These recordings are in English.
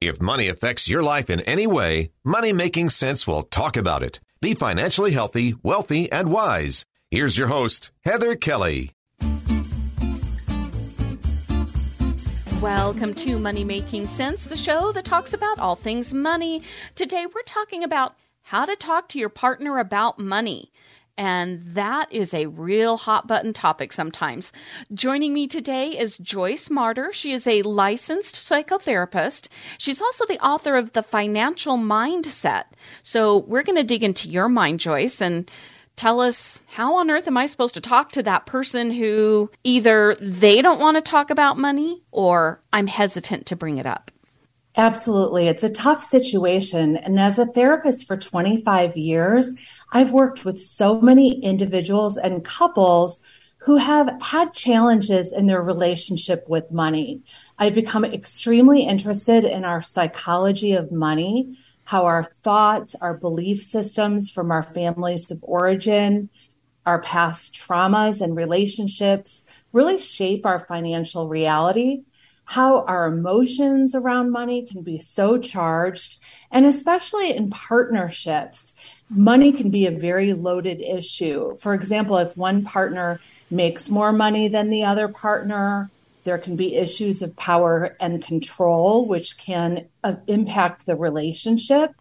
If money affects your life in any way, Money Making Sense will talk about it. Be financially healthy, wealthy, and wise. Here's your host, Heather Kelly. Welcome to Money Making Sense, the show that talks about all things money. Today we're talking about how to talk to your partner about money. And that is a real hot button topic sometimes. Joining me today is Joyce Marter. She is a licensed psychotherapist. She's also the author of The Financial Mindset. So we're going to dig into your mind, Joyce, and tell us how on earth am I supposed to talk to that person who either they don't want to talk about money or I'm hesitant to bring it up? Absolutely. It's a tough situation. And as a therapist for 25 years, I've worked with so many individuals and couples who have had challenges in their relationship with money. I've become extremely interested in our psychology of money, how our thoughts, our belief systems from our families of origin, our past traumas and relationships really shape our financial reality how our emotions around money can be so charged. And especially in partnerships, money can be a very loaded issue. For example, if one partner makes more money than the other partner, there can be issues of power and control, which can uh, impact the relationship.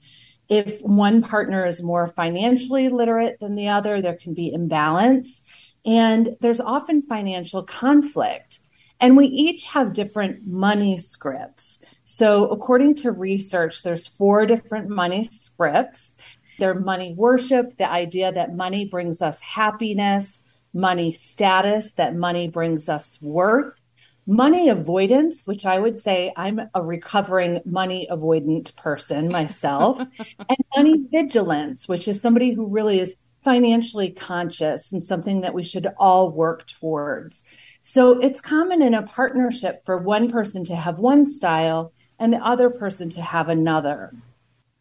If one partner is more financially literate than the other, there can be imbalance. And there's often financial conflict. And we each have different money scripts. So according to research, there's four different money scripts. They're money worship, the idea that money brings us happiness, money status, that money brings us worth, money avoidance, which I would say I'm a recovering money avoidant person myself, and money vigilance, which is somebody who really is financially conscious and something that we should all work towards. So it's common in a partnership for one person to have one style and the other person to have another.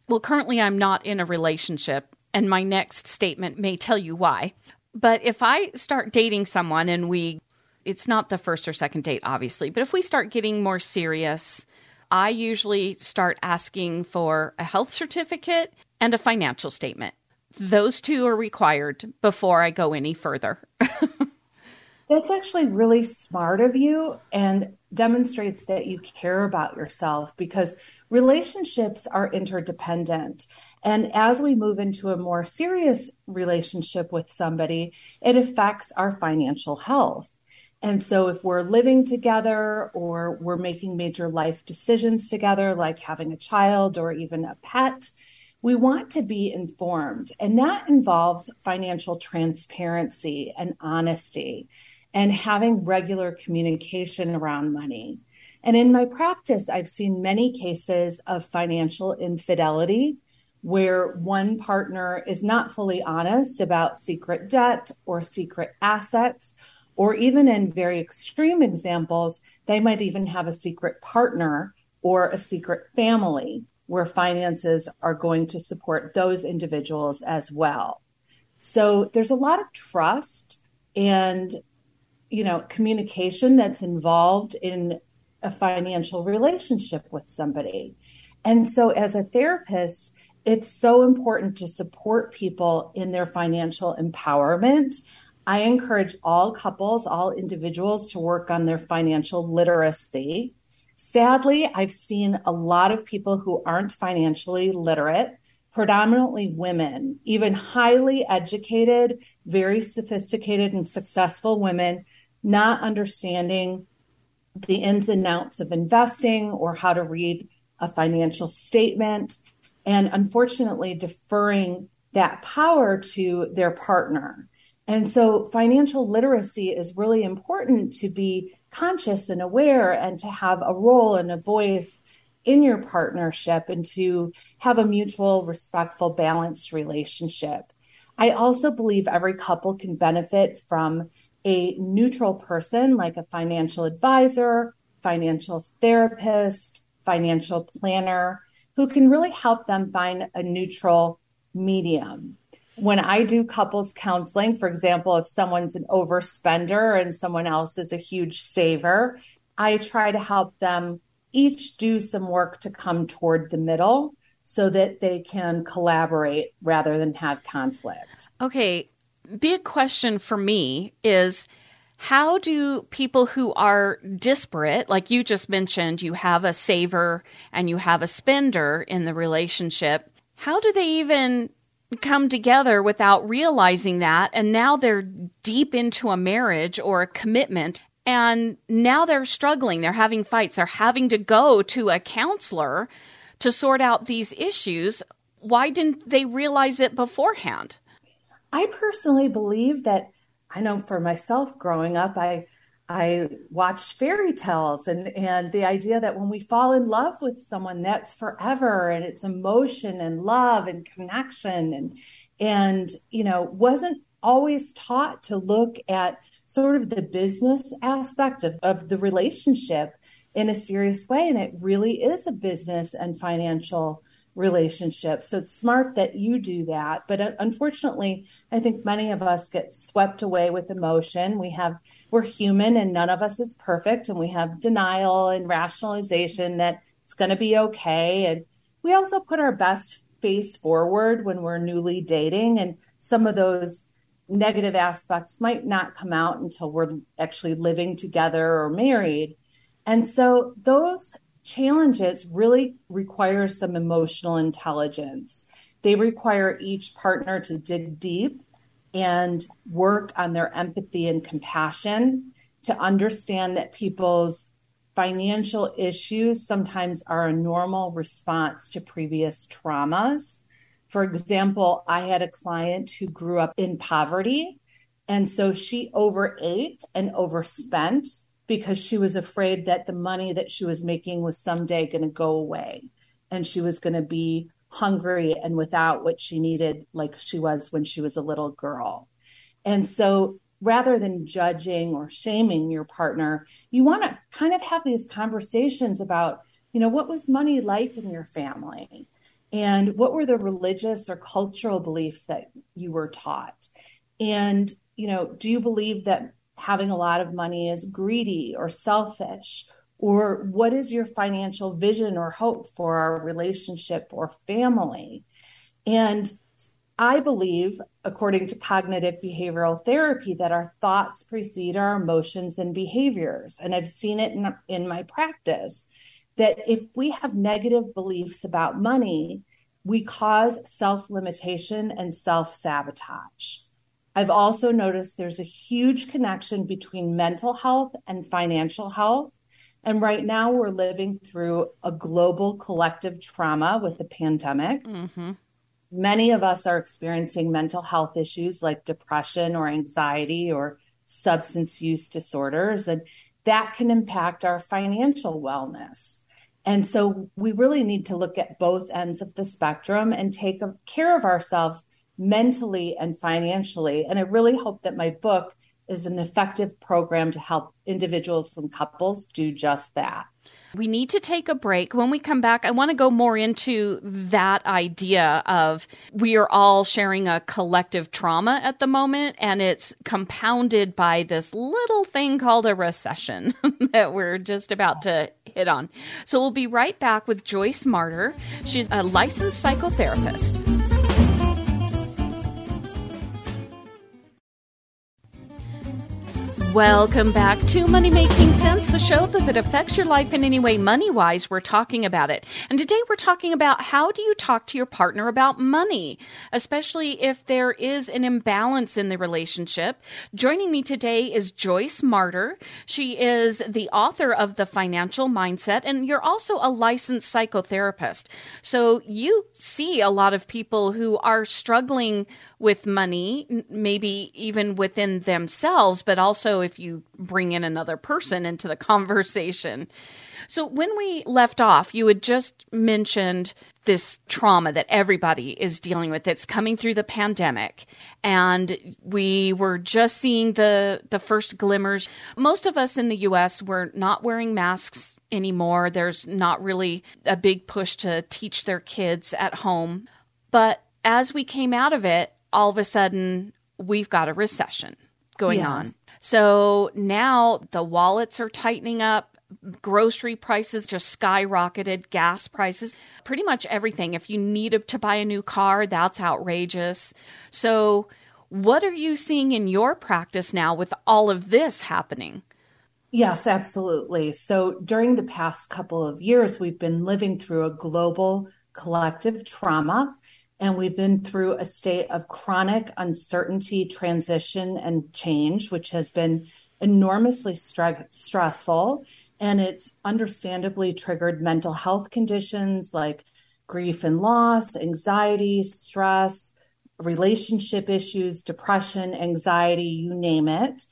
Well, currently I'm not in a relationship, and my next statement may tell you why. But if I start dating someone and we, it's not the first or second date, obviously, but if we start getting more serious, I usually start asking for a health certificate and a financial statement. Those two are required before I go any further. That's actually really smart of you and demonstrates that you care about yourself because relationships are interdependent. And as we move into a more serious relationship with somebody, it affects our financial health. And so, if we're living together or we're making major life decisions together, like having a child or even a pet, we want to be informed. And that involves financial transparency and honesty and having regular communication around money. And in my practice, I've seen many cases of financial infidelity where one partner is not fully honest about secret debt or secret assets, or even in very extreme examples, they might even have a secret partner or a secret family where finances are going to support those individuals as well. So there's a lot of trust and you know communication that's involved in a financial relationship with somebody. And so as a therapist it's so important to support people in their financial empowerment. I encourage all couples all individuals to work on their financial literacy. Sadly i've seen a lot of people who aren't financially literate predominantly women, even highly educated, very sophisticated and successful women not understanding the ins and outs of investing or how to read a financial statement, and unfortunately deferring that power to their partner. And so financial literacy is really important to be conscious and aware and to have a role and a voice in your partnership and to have a mutual, respectful, balanced relationship. I also believe every couple can benefit from a neutral person like a financial advisor, financial therapist, financial planner who can really help them find a neutral medium. When I do couples counseling, for example, if someone's an overspender and someone else is a huge saver, I try to help them each do some work to come toward the middle so that they can collaborate rather than have conflict. Okay, big question for me is how do people who are disparate, like you just mentioned, you have a saver and you have a spender in the relationship, how do they even come together without realizing that? And now they're deep into a marriage or a commitment. And now they're struggling. They're having fights. They're having to go to a counselor to sort out these issues. Why didn't they realize it beforehand? I personally believe that I know for myself growing up, I I watched fairy tales and and the idea that when we fall in love with someone, that's forever and it's emotion and love and connection and and you know wasn't always taught to look at sort of the business aspect of, of the relationship in a serious way. And it really is a business and financial relationship. So it's smart that you do that. But uh, unfortunately, I think many of us get swept away with emotion. We have, we're human and none of us is perfect. And we have denial and rationalization that it's going to be okay. And we also put our best face forward when we're newly dating. And some of those negative aspects might not come out until we're actually living together or married. And so those challenges really require some emotional intelligence. They require each partner to dig deep and work on their empathy and compassion to understand that people's financial issues sometimes are a normal response to previous traumas. For example, I had a client who grew up in poverty. And so she overate and overspent because she was afraid that the money that she was making was someday going to go away and she was going to be hungry and without what she needed like she was when she was a little girl. And so rather than judging or shaming your partner, you want to kind of have these conversations about, you know, what was money like in your family? And what were the religious or cultural beliefs that you were taught? And, you know, do you believe that having a lot of money is greedy or selfish? Or what is your financial vision or hope for our relationship or family? And I believe, according to cognitive behavioral therapy, that our thoughts precede our emotions and behaviors. And I've seen it in, in my practice that if we have negative beliefs about money, we cause self limitation and self sabotage. I've also noticed there's a huge connection between mental health and financial health. And right now, we're living through a global collective trauma with the pandemic. Mm-hmm. Many of us are experiencing mental health issues like depression or anxiety or substance use disorders, and that can impact our financial wellness. And so we really need to look at both ends of the spectrum and take care of ourselves mentally and financially. And I really hope that my book is an effective program to help individuals and couples do just that. We need to take a break. When we come back, I want to go more into that idea of we are all sharing a collective trauma at the moment, and it's compounded by this little thing called a recession that we're just about to hit on. So we'll be right back with Joyce Marter. She's a licensed psychotherapist. Welcome back to Money Making Sense, the show that affects your life in any way money wise. We're talking about it. And today we're talking about how do you talk to your partner about money, especially if there is an imbalance in the relationship. Joining me today is Joyce Marter. She is the author of The Financial Mindset, and you're also a licensed psychotherapist. So you see a lot of people who are struggling with money, maybe even within themselves, but also if you bring in another person into the conversation. So when we left off, you had just mentioned this trauma that everybody is dealing with that's coming through the pandemic and we were just seeing the the first glimmers most of us in the US were not wearing masks anymore there's not really a big push to teach their kids at home but as we came out of it all of a sudden we've got a recession going yes. on. So now the wallets are tightening up, grocery prices just skyrocketed, gas prices, pretty much everything. If you need to buy a new car, that's outrageous. So, what are you seeing in your practice now with all of this happening? Yes, absolutely. So, during the past couple of years, we've been living through a global collective trauma, and we've been through a state of chronic uncertainty, transition, and change, which has been enormously stre- stressful. And it's understandably triggered mental health conditions like grief and loss, anxiety, stress, relationship issues, depression, anxiety, you name it.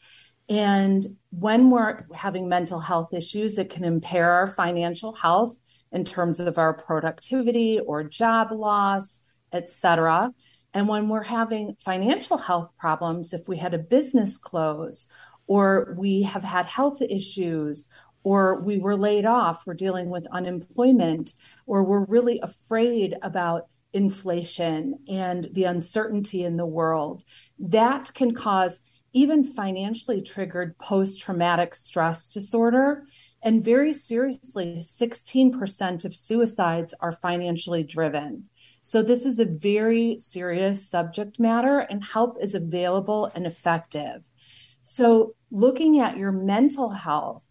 And when we're having mental health issues, it can impair our financial health in terms of our productivity or job loss, etc. And when we're having financial health problems, if we had a business close or we have had health issues or we were laid off, we're dealing with unemployment, or we're really afraid about inflation and the uncertainty in the world, that can cause even financially triggered post traumatic stress disorder. And very seriously, 16% of suicides are financially driven. So, this is a very serious subject matter, and help is available and effective. So, looking at your mental health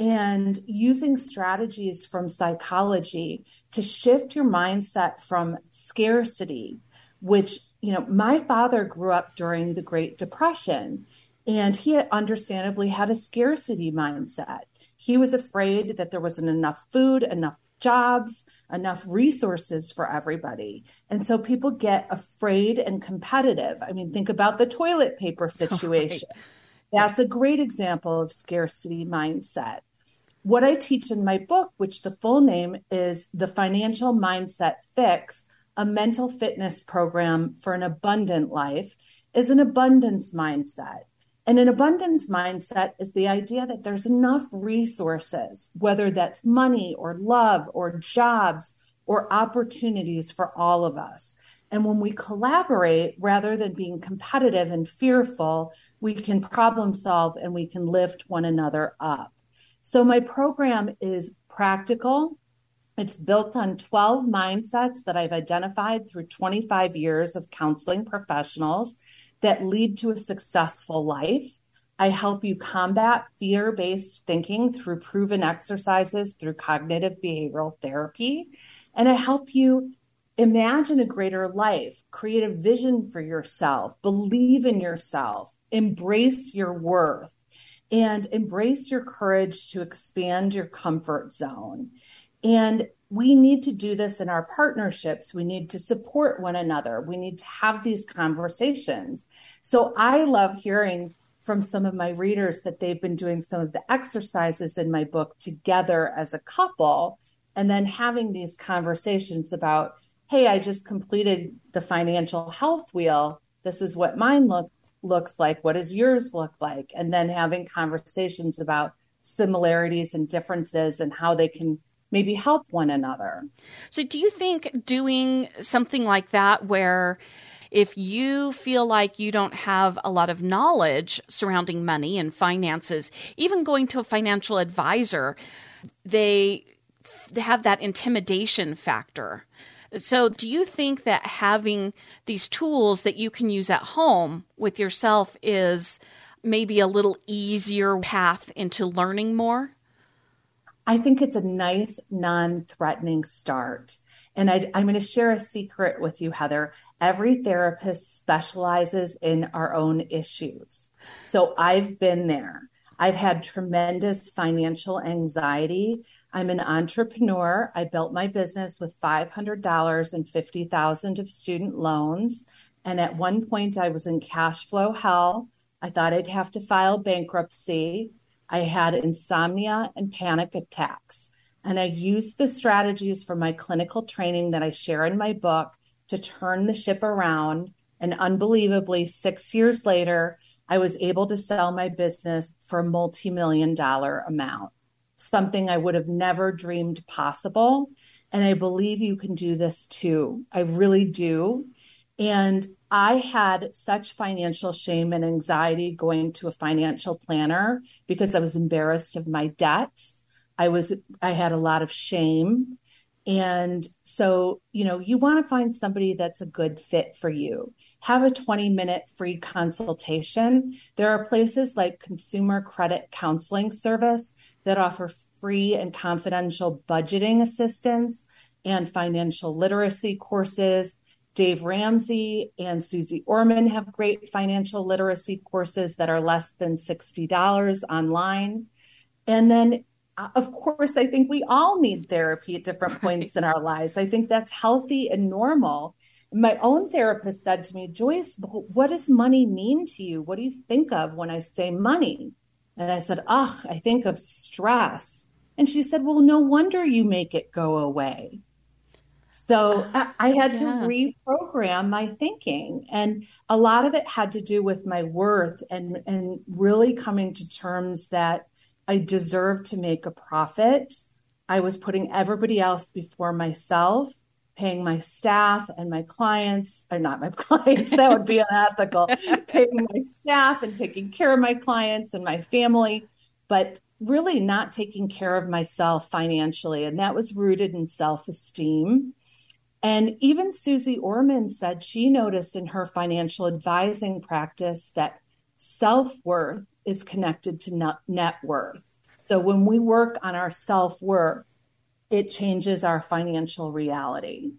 and using strategies from psychology to shift your mindset from scarcity, which, you know, my father grew up during the Great Depression and he understandably had a scarcity mindset. He was afraid that there wasn't enough food, enough jobs, enough resources for everybody. And so people get afraid and competitive. I mean, think about the toilet paper situation. Oh, right. That's a great example of scarcity mindset. What I teach in my book, which the full name is The Financial Mindset Fix, a mental fitness program for an abundant life, is an abundance mindset. And an abundance mindset is the idea that there's enough resources, whether that's money or love or jobs or opportunities for all of us. And when we collaborate, rather than being competitive and fearful, we can problem solve and we can lift one another up. So, my program is practical. It's built on 12 mindsets that I've identified through 25 years of counseling professionals that lead to a successful life. I help you combat fear based thinking through proven exercises through cognitive behavioral therapy. And I help you imagine a greater life, create a vision for yourself, believe in yourself, embrace your worth, and embrace your courage to expand your comfort zone. And we need to do this in our partnerships. We need to support one another. We need to have these conversations. So I love hearing from some of my readers that they've been doing some of the exercises in my book together as a couple and then having these conversations about, hey, I just completed the financial health wheel. This is what mine looks looks like. What does yours look like? And then having conversations about similarities and differences and how they can maybe help one another. So, do you think doing something like that where if you feel like you don't have a lot of knowledge surrounding money and finances, even going to a financial advisor, they have that intimidation factor. So, do you think that having these tools that you can use at home with yourself is maybe a little easier path into learning more? I think it's a nice, non threatening start. And I, am going to share a secret with you, Heather. Every therapist specializes in our own issues. So I've been there. I've had tremendous financial anxiety. I'm an entrepreneur. I built my business with $500 and 50,000 of student loans. And at one point I was in cash flow hell. I thought I'd have to file bankruptcy. I had insomnia and panic attacks. And I used the strategies from my clinical training that I share in my book to turn the ship around. And unbelievably, six years later, I was able to sell my business for a multi million dollar amount, something I would have never dreamed possible. And I believe you can do this too. I really do. And I had such financial shame and anxiety going to a financial planner because I was embarrassed of my debt. I was I had a lot of shame. And so, you know, you want to find somebody that's a good fit for you. Have a 20 minute free consultation. There are places like Consumer Credit Counseling Service that offer free and confidential budgeting assistance and financial literacy courses. Dave Ramsey and Susie Orman have great financial literacy courses that are less than $60 online. And then, uh, of course, I think we all need therapy at different points in our lives. I think that's healthy and normal. My own therapist said to me, Joyce, what does money mean to you? What do you think of when I say money? And I said, Ugh, I think of stress. And she said, Well, no wonder you make it go away. So ah, I had yeah. to reprogram my thinking. And a lot of it had to do with my worth and, and really coming to terms that I deserved to make a profit. I was putting everybody else before myself, paying my staff and my clients, or not my clients, that would be unethical, paying my staff and taking care of my clients and my family, but really not taking care of myself financially. And that was rooted in self esteem and even Susie Orman said she noticed in her financial advising practice that self worth is connected to net worth. So when we work on our self worth, it changes our financial reality.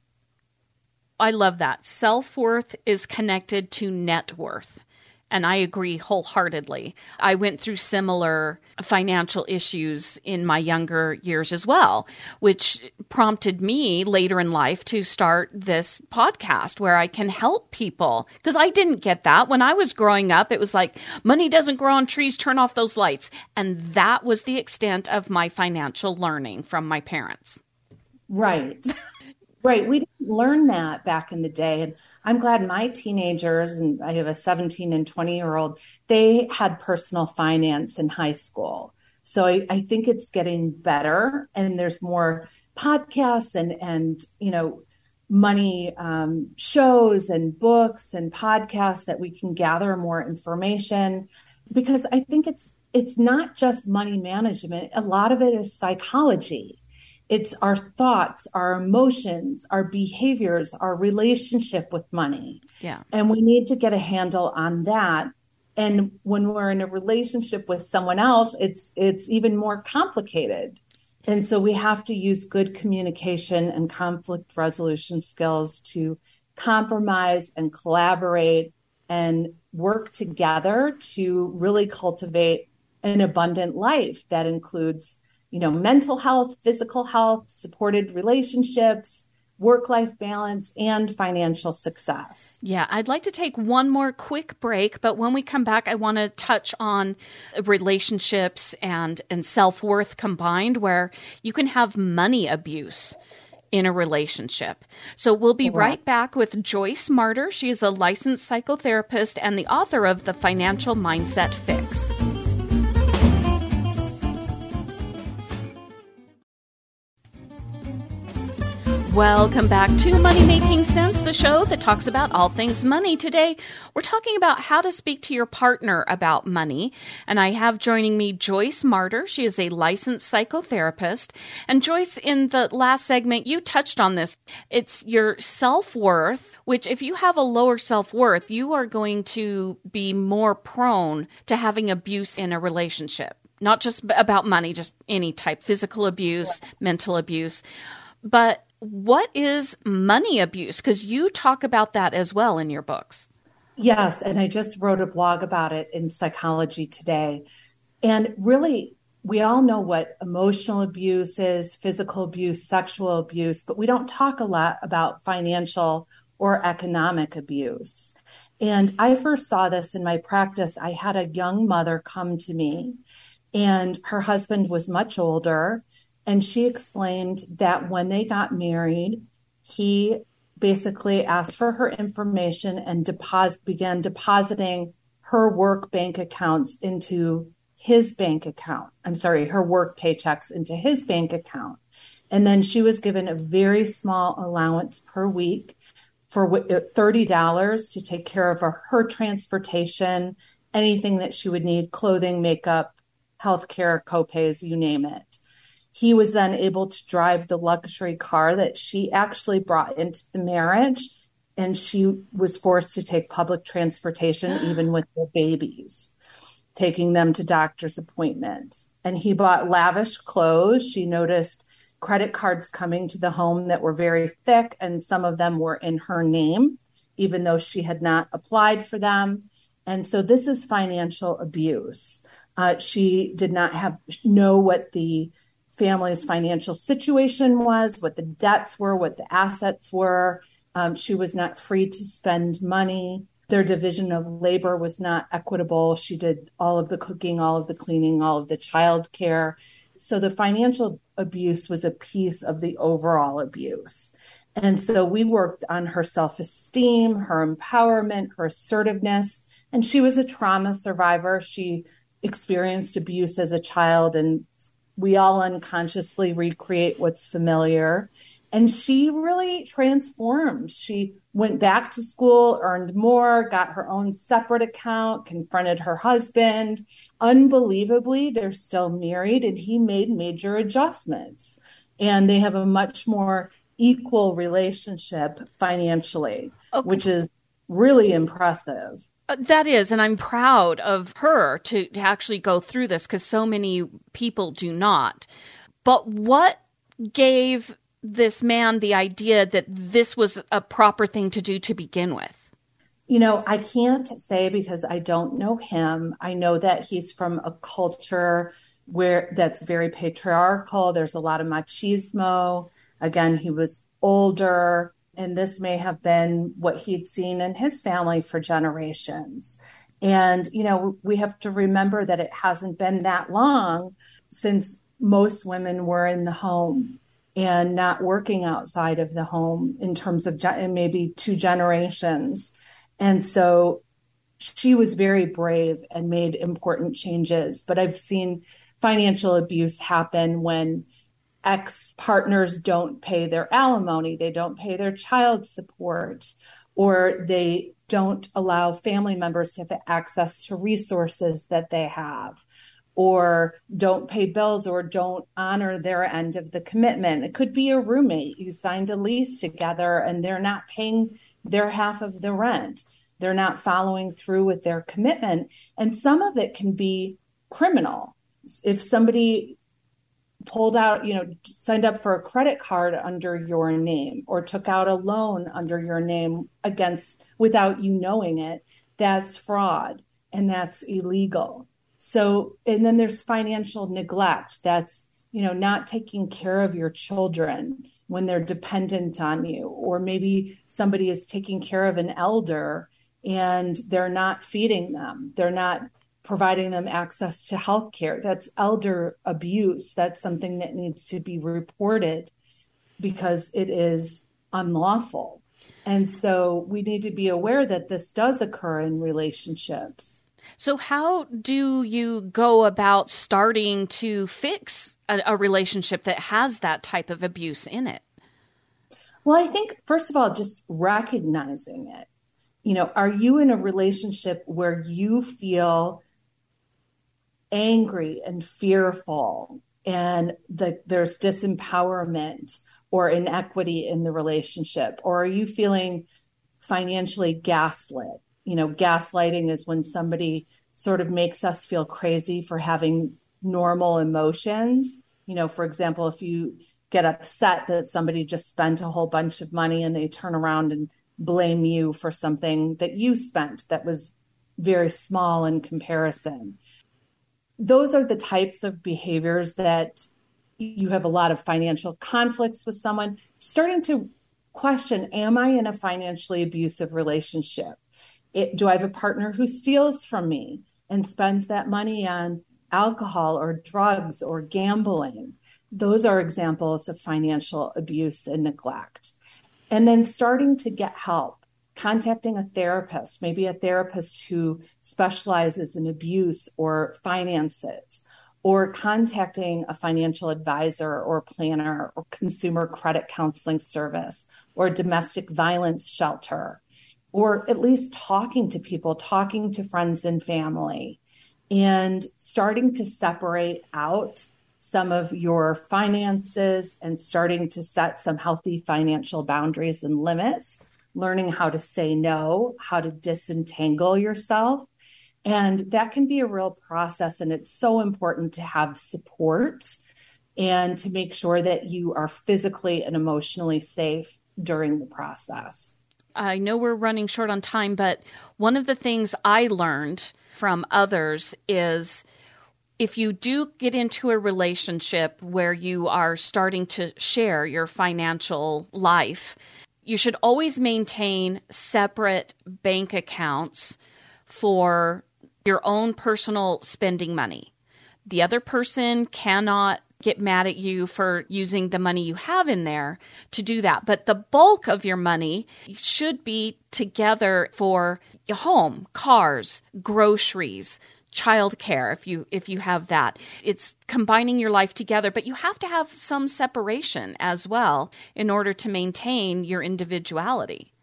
I love that. Self worth is connected to net worth. And I agree wholeheartedly. I went through similar financial issues in my younger years as well, which prompted me later in life to start this podcast where I can help people. Because I didn't get that. When I was growing up, it was like, money doesn't grow on trees, turn off those lights. And that was the extent of my financial learning from my parents. Right. right. We didn't learn that back in the day. And I'm glad my teenagers, and I have a 17 and 20 year old, they had personal finance in high school. So I, I think it's getting better and there's more podcasts and, and, you know, money um, shows and books and podcasts that we can gather more information because I think it's it's not just money management. A lot of it is psychology. It's our thoughts, our emotions, our behaviors, our relationship with money. Yeah. And we need to get a handle on that. And when we're in a relationship with someone else, it's it's even more complicated. And so we have to use good communication and conflict resolution skills to compromise and collaborate and work together to really cultivate an abundant life that includes you know, mental health, physical health, supported relationships, work life balance, and financial success. Yeah, I'd like to take one more quick break, but when we come back, I want to touch on relationships and, and self worth combined, where you can have money abuse in a relationship. So we'll be right back with Joyce Marter. She is a licensed psychotherapist and the author of The Financial Mindset Fix. Welcome back to Money Making Sense, the show that talks about all things money. Today, we're talking about how to speak to your partner about money. And I have joining me Joyce Marter. She is a licensed psychotherapist. And Joyce, in the last segment, you touched on this. It's your self worth, which, if you have a lower self worth, you are going to be more prone to having abuse in a relationship. Not just about money, just any type, physical abuse, mental abuse. But what is money abuse? Because you talk about that as well in your books. Yes, and I just wrote a blog about it in Psychology Today. And really, we all know what emotional abuse is, physical abuse, sexual abuse, but we don't talk a lot about financial or economic abuse. And I first saw this in my practice. I had a young mother come to me, and her husband was much older and she explained that when they got married, he basically asked for her information and deposit began depositing her work bank accounts into his bank account. I'm sorry, her work paychecks into his bank account. And then she was given a very small allowance per week for uh, $30 to take care of her, her transportation, anything that she would need, clothing, makeup, healthcare, copays, you name it. He was then able to drive the luxury car that she actually brought into the marriage. And she was forced to take public transportation, even with the babies, taking them to doctor's appointments. And he bought lavish clothes. She noticed credit cards coming to the home that were very thick, and some of them were in her name, even though she had not applied for them. And so this is financial abuse. Uh, she did not have know what the family's financial situation was, what the debts were, what the assets were. Um, she was not free to spend money. Their division of labor was not equitable. She did all of the cooking, all of the cleaning, all of the child care. So the financial abuse was a piece of the overall abuse. And so we worked on her self esteem, her empowerment, her assertiveness. And she was a trauma survivor. She experienced abuse as a child, and we all unconsciously recreate what's familiar. And she really transformed. She went back to school, earned more, got her own separate account, confronted her husband. Unbelievably, they're still married, and he made major adjustments. And they have a much more equal relationship financially, okay. which is really impressive. Uh, that is, and I'm proud of her to, to actually go through this because so many people do not. But what gave this man the idea that this was a proper thing to do to begin with? You know, I can't say because I don't know him. I know that he's from a culture where that's very patriarchal. There's a lot of machismo. Again, he was older, and this may have been what he'd seen in his family for generations. And, you know, we have to remember that it hasn't been that long since most women were in the home and not working outside of the home in terms of maybe two generations. And so she was very brave and made important changes. But I've seen financial abuse happen when ex partners don't pay their alimony, they don't pay their child support, or they don't allow family members to have access to resources that they have or don't pay bills or don't honor their end of the commitment. It could be a roommate. You signed a lease together and they're not paying their half of the rent. They're not following through with their commitment. And some of it can be criminal. If somebody pulled out, you know, signed up for a credit card under your name or took out a loan under your name against without you knowing it, that's fraud and that's illegal. So, and then there's financial neglect. That's, you know, not taking care of your children when they're dependent on you, or maybe somebody is taking care of an elder and they're not feeding them. They're not providing them access to health care. That's elder abuse. That's something that needs to be reported because it is unlawful. And so we need to be aware that this does occur in relationships. So, how do you go about starting to fix a, a, relationship that has that type of abuse in it? Well, I think, first of all, just recognizing it. You know, are you in a relationship where you feel angry and fearful and that there's disempowerment or inequity in the relationship? Or are you feeling financially gaslit? you know, gaslighting is when somebody sort of makes us feel crazy for having normal emotions. You know, for example, if you get upset that somebody just spent a whole bunch of money and they turn around and blame you for something that you spent that was very small in comparison. Those are the types of behaviors that you have a lot of financial conflicts with someone, starting to question Am I in a financially abusive relationship? It, do I have a partner who steals from me and spends that money on alcohol or drugs or gambling? Those are examples of financial abuse and neglect. And then starting to get help, contacting a therapist, maybe a therapist who specializes in abuse or finances, or contacting a financial advisor or planner or consumer credit counseling service or domestic violence shelter or at least talking to people, talking to friends and family, and starting to separate out some of your finances and starting to set some healthy financial boundaries and limits, learning how to say no, how to disentangle yourself. And that can be a real process. And it's so important to have support and to make sure that you are physically and emotionally safe during the process. I know we're running short on time, but one of the things I learned from others is if you do get into a relationship where you are starting to share your financial life, you should always maintain separate bank accounts for your own personal spending money. The other person cannot get mad at you for using the money you have in there to do that. But the bulk of your money should be together for your home, cars, groceries, childcare if you if you have that. It's combining your life together but you have to have some separation as well in order to maintain your individuality.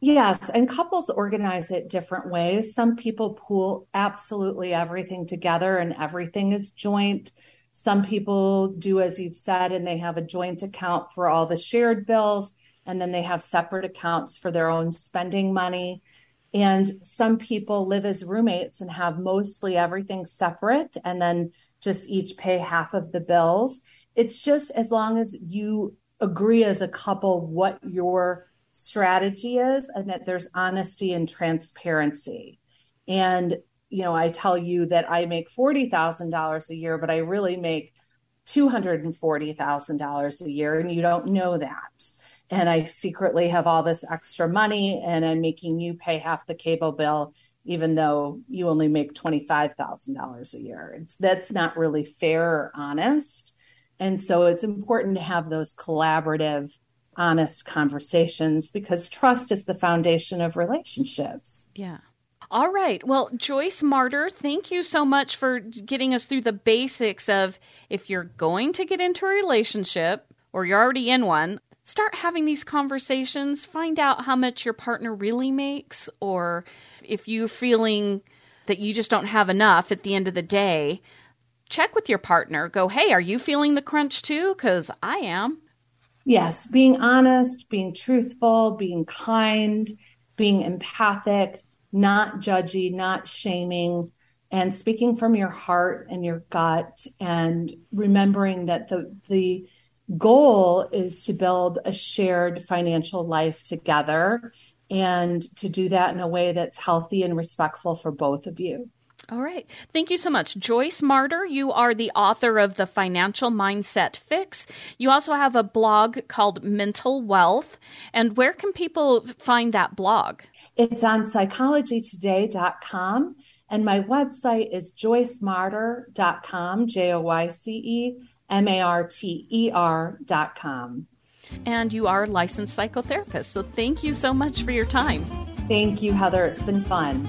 Yes and couples organize it different ways. Some people pool absolutely everything together and everything is joint. Some people do as you've said and they have a joint account for all the shared bills and then they have separate accounts for their own spending money and some people live as roommates and have mostly everything separate and then just each pay half of the bills. It's just as long as you agree as a couple what your strategy is and that there's honesty and transparency. And, you know, I tell you that I make $40,000 a year, but I really make $240,000 a year, and you don't know that and I secretly have all this extra money and I'm making you pay half the cable bill even though you only make $25,000 a year. It's that's not really fair or honest. And so it's important to have those collaborative honest conversations because trust is the foundation of relationships. Yeah. All right. Well, Joyce Marter, thank you so much for getting us through the basics of if you're going to get into a relationship or you're already in one, start having these conversations, find out how much your partner really makes, or if you're feeling that you just don't have enough at the end of the day, check with your partner. Go, hey, are you feeling the crunch too? Because I am. Yes, being honest, being truthful, being kind, being empathic, not judgy, not shaming, and speaking from your heart and your gut, and remembering that the the goal is to build a shared financial life together and to do that in a way that's healthy and respectful for both of you. All right. Thank you so much. Joyce Marter, you are the author of The Financial Mindset Fix. You also have a blog called Mental Wealth. And where can people find that blog? It's on psychologytoday.com. And my website is joycemarter.com, J O Y C E M A R T E R dot com. And you are a licensed psychotherapist. So thank you so much for your time. Thank you, Heather. It's been fun.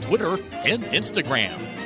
Twitter, and Instagram.